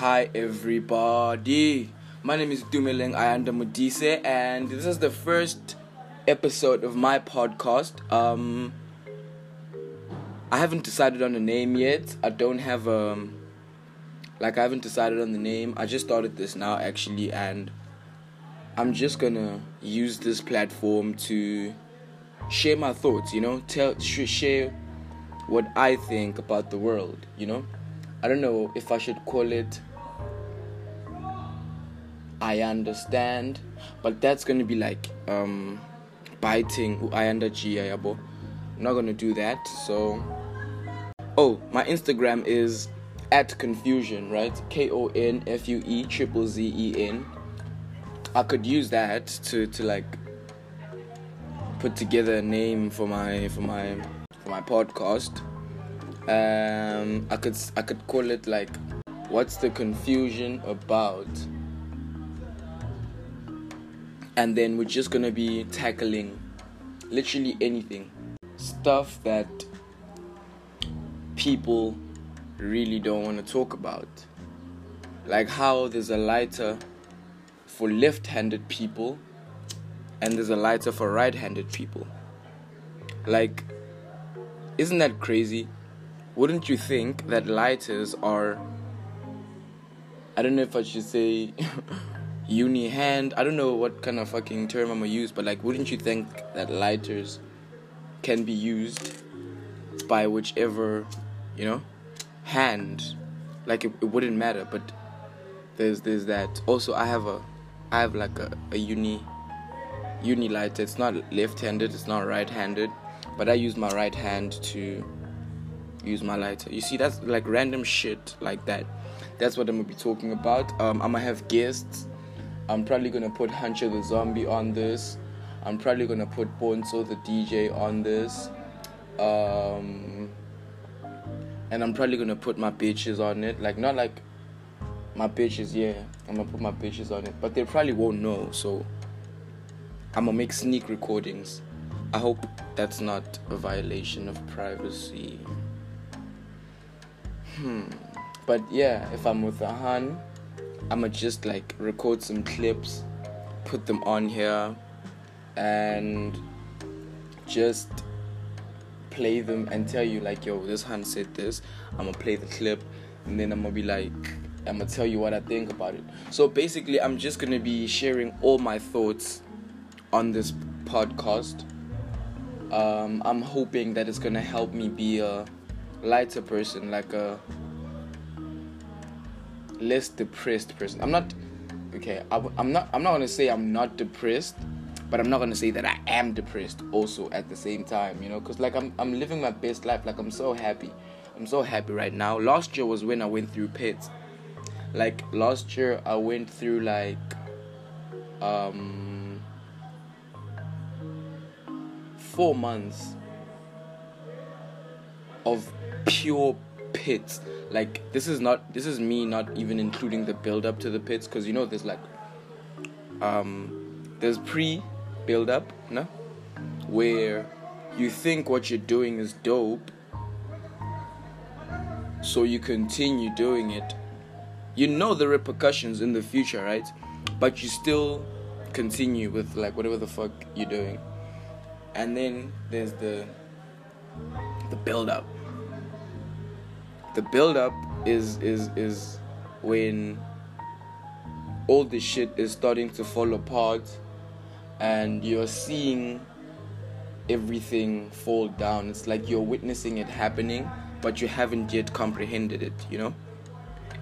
Hi everybody. My name is Dumeleng Ayanda Mudise and this is the first episode of my podcast. Um I haven't decided on a name yet. I don't have um like I haven't decided on the name. I just started this now actually and I'm just going to use this platform to share my thoughts, you know, tell sh- share what I think about the world, you know? I don't know if I should call it I understand, but that's gonna be like um biting I understand. I'm not gonna do that. So oh, my Instagram is at confusion, right? K O N F U E triple Z E N. I could use that to to like put together a name for my for my for my podcast. Um, I could I could call it like, what's the confusion about? And then we're just gonna be tackling literally anything, stuff that people really don't want to talk about, like how there's a lighter for left-handed people and there's a lighter for right-handed people. Like, isn't that crazy? Wouldn't you think that lighters are I don't know if I should say uni hand. I don't know what kind of fucking term I'm gonna use, but like wouldn't you think that lighters can be used by whichever, you know, hand? Like it, it wouldn't matter, but there's there's that. Also I have a I have like a, a uni uni lighter. It's not left handed, it's not right handed. But I use my right hand to use my lighter. You see, that's like random shit like that. That's what I'm gonna be talking about. Um, I'm gonna have guests. I'm probably gonna put Hunter the Zombie on this. I'm probably gonna put Bonzo the DJ on this. Um, and I'm probably gonna put my bitches on it. Like not like my bitches, yeah. I'm gonna put my bitches on it, but they probably won't know. So I'm gonna make sneak recordings. I hope that's not a violation of privacy. Hmm. But yeah, if I'm with a hun, I'ma just like record some clips, put them on here, and just play them and tell you like, yo, this hand said this. I'm gonna play the clip, and then I'm gonna be like, I'm gonna tell you what I think about it. So basically, I'm just gonna be sharing all my thoughts on this podcast. Um, I'm hoping that it's gonna help me be a lighter person, like a less depressed person. I'm not okay. I, am not. I'm not gonna say I'm not depressed, but I'm not gonna say that I am depressed also at the same time. You know, cause like I'm I'm living my best life. Like I'm so happy. I'm so happy right now. Last year was when I went through pits. Like last year I went through like um four months of pure pits. Like this is not this is me not even including the build up to the pits because you know there's like um there's pre build up no? Where you think what you're doing is dope so you continue doing it. You know the repercussions in the future right? But you still continue with like whatever the fuck you're doing. And then there's the the build up the build up is is is when all the shit is starting to fall apart and you're seeing everything fall down. It's like you're witnessing it happening but you haven't yet comprehended it you know?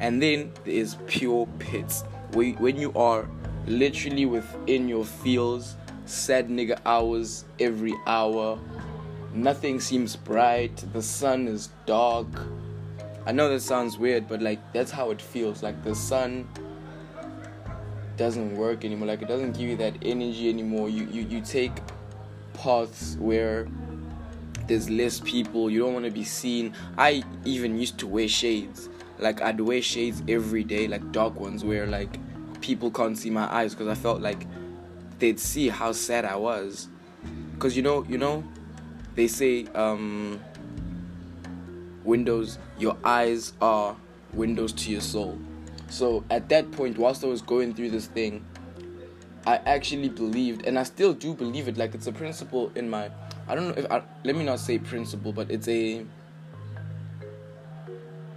And then there's pure pits. When you are literally within your feels sad nigga hours every hour nothing seems bright the sun is dark I know that sounds weird, but like that's how it feels. Like the sun doesn't work anymore. Like it doesn't give you that energy anymore. You you, you take paths where there's less people. You don't want to be seen. I even used to wear shades. Like I'd wear shades every day, like dark ones, where like people can't see my eyes because I felt like they'd see how sad I was. Cause you know, you know, they say um windows your eyes are windows to your soul So at that point, whilst I was going through this thing, I actually believed, and I still do believe it. Like it's a principle in my. I don't know if I, let me not say principle, but it's a.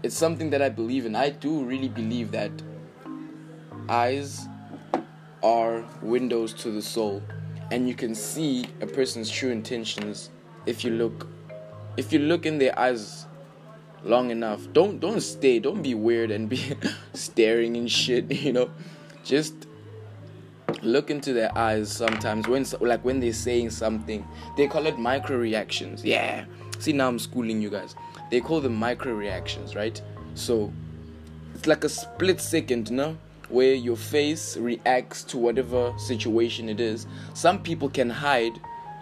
It's something that I believe in. I do really believe that eyes are windows to the soul, and you can see a person's true intentions if you look. If you look in their eyes long enough. Don't don't stay. Don't be weird and be staring and shit. You know, just look into their eyes sometimes when like when they're saying something. They call it micro reactions. Yeah. See now I'm schooling you guys. They call them micro reactions, right? So it's like a split second, no? Where your face reacts to whatever situation it is. Some people can hide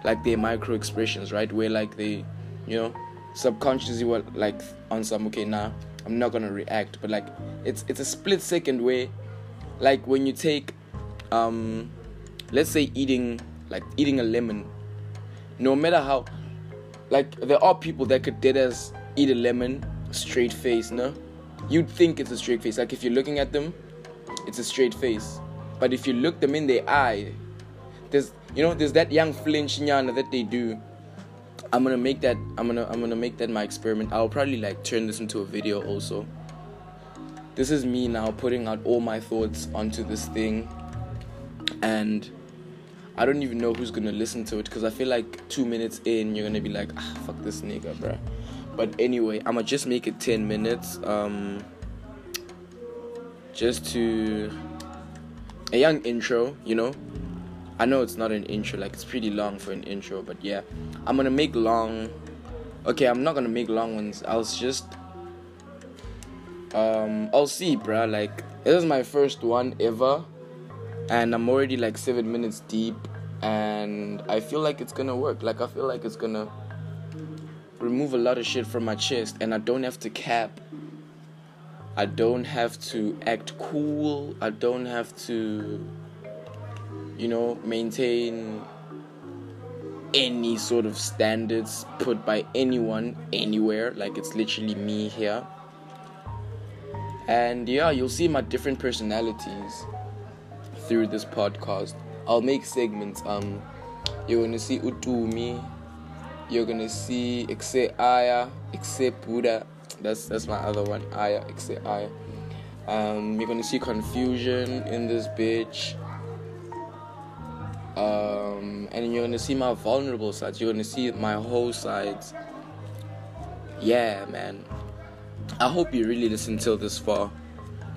like their micro expressions, right? Where like they, you know, subconsciously were like on some okay now I'm not gonna react. But like it's it's a split second way like when you take um let's say eating like eating a lemon no matter how like there are people that could dead as eat a lemon straight face no you'd think it's a straight face. Like if you're looking at them it's a straight face. But if you look them in the eye there's you know there's that young flinch nyana that they do I'm gonna make that I'm gonna I'm gonna make that my experiment. I'll probably like turn this into a video also. This is me now putting out all my thoughts onto this thing and I don't even know who's gonna listen to it because I feel like two minutes in you're gonna be like ah fuck this nigga bruh. But anyway, I'ma just make it ten minutes. Um just to a young intro, you know, I know it's not an intro, like it's pretty long for an intro, but yeah, I'm gonna make long. Okay, I'm not gonna make long ones. I'll just, um, I'll see, bruh. Like this is my first one ever, and I'm already like seven minutes deep, and I feel like it's gonna work. Like I feel like it's gonna remove a lot of shit from my chest, and I don't have to cap. I don't have to act cool. I don't have to you know, maintain any sort of standards put by anyone anywhere. Like it's literally me here. And yeah, you'll see my different personalities through this podcast. I'll make segments. Um, you're gonna see Utumi. You're gonna see Exe Aya, Exe Buddha. That's that's my other one. Aya, Exe Aya. Um, you're gonna see confusion in this bitch um, and you're gonna see my vulnerable sides. You're gonna see my whole sides. Yeah, man. I hope you really listened till this far.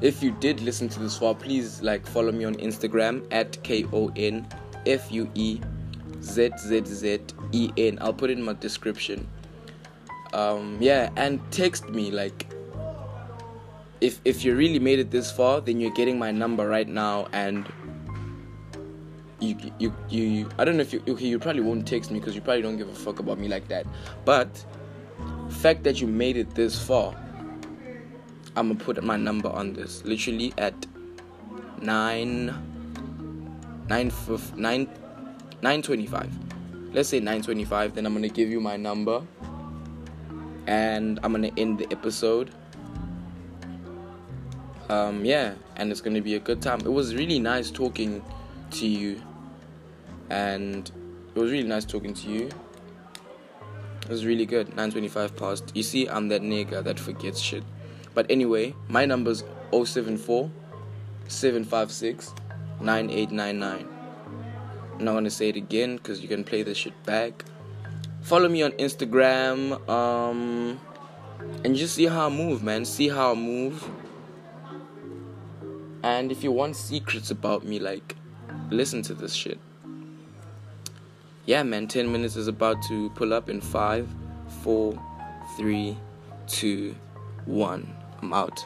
If you did listen to this far, please like follow me on Instagram at K O N F U E Z Z Z E N. I'll put it in my description. Um, yeah, and text me like if if you really made it this far, then you're getting my number right now and you, you, you, I don't know if you, okay, you probably won't text me because you probably don't give a fuck about me like that. But, fact that you made it this far, I'm gonna put my number on this. Literally at 9, 9, 9, 925. Let's say 925, then I'm gonna give you my number and I'm gonna end the episode. Um, yeah, and it's gonna be a good time. It was really nice talking to you and it was really nice talking to you. It was really good. 925 past. You see, I'm that nigga that forgets shit. But anyway, my number's 074 756 9899. I'm not gonna say it again because you can play this shit back. Follow me on Instagram, um, and just see how I move, man. See how I move. And if you want secrets about me, like, listen to this shit yeah, man, 10 minutes is about to pull up in five, four, three, two, one. I'm out.